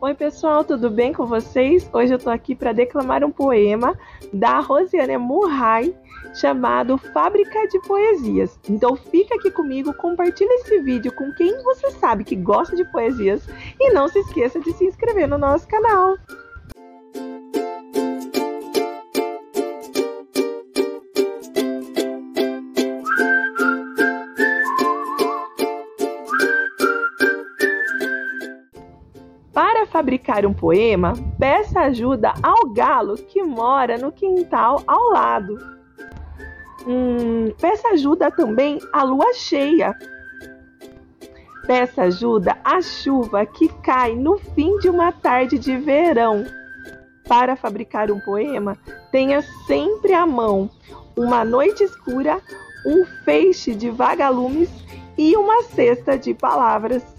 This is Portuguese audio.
Oi, pessoal, tudo bem com vocês? Hoje eu tô aqui para declamar um poema da Rosiane Murray chamado Fábrica de Poesias. Então fica aqui comigo, compartilha esse vídeo com quem você sabe que gosta de poesias e não se esqueça de se inscrever no nosso canal. Para fabricar um poema, peça ajuda ao galo que mora no quintal ao lado. Hum, peça ajuda também à lua cheia. Peça ajuda à chuva que cai no fim de uma tarde de verão. Para fabricar um poema, tenha sempre à mão uma noite escura, um feixe de vagalumes e uma cesta de palavras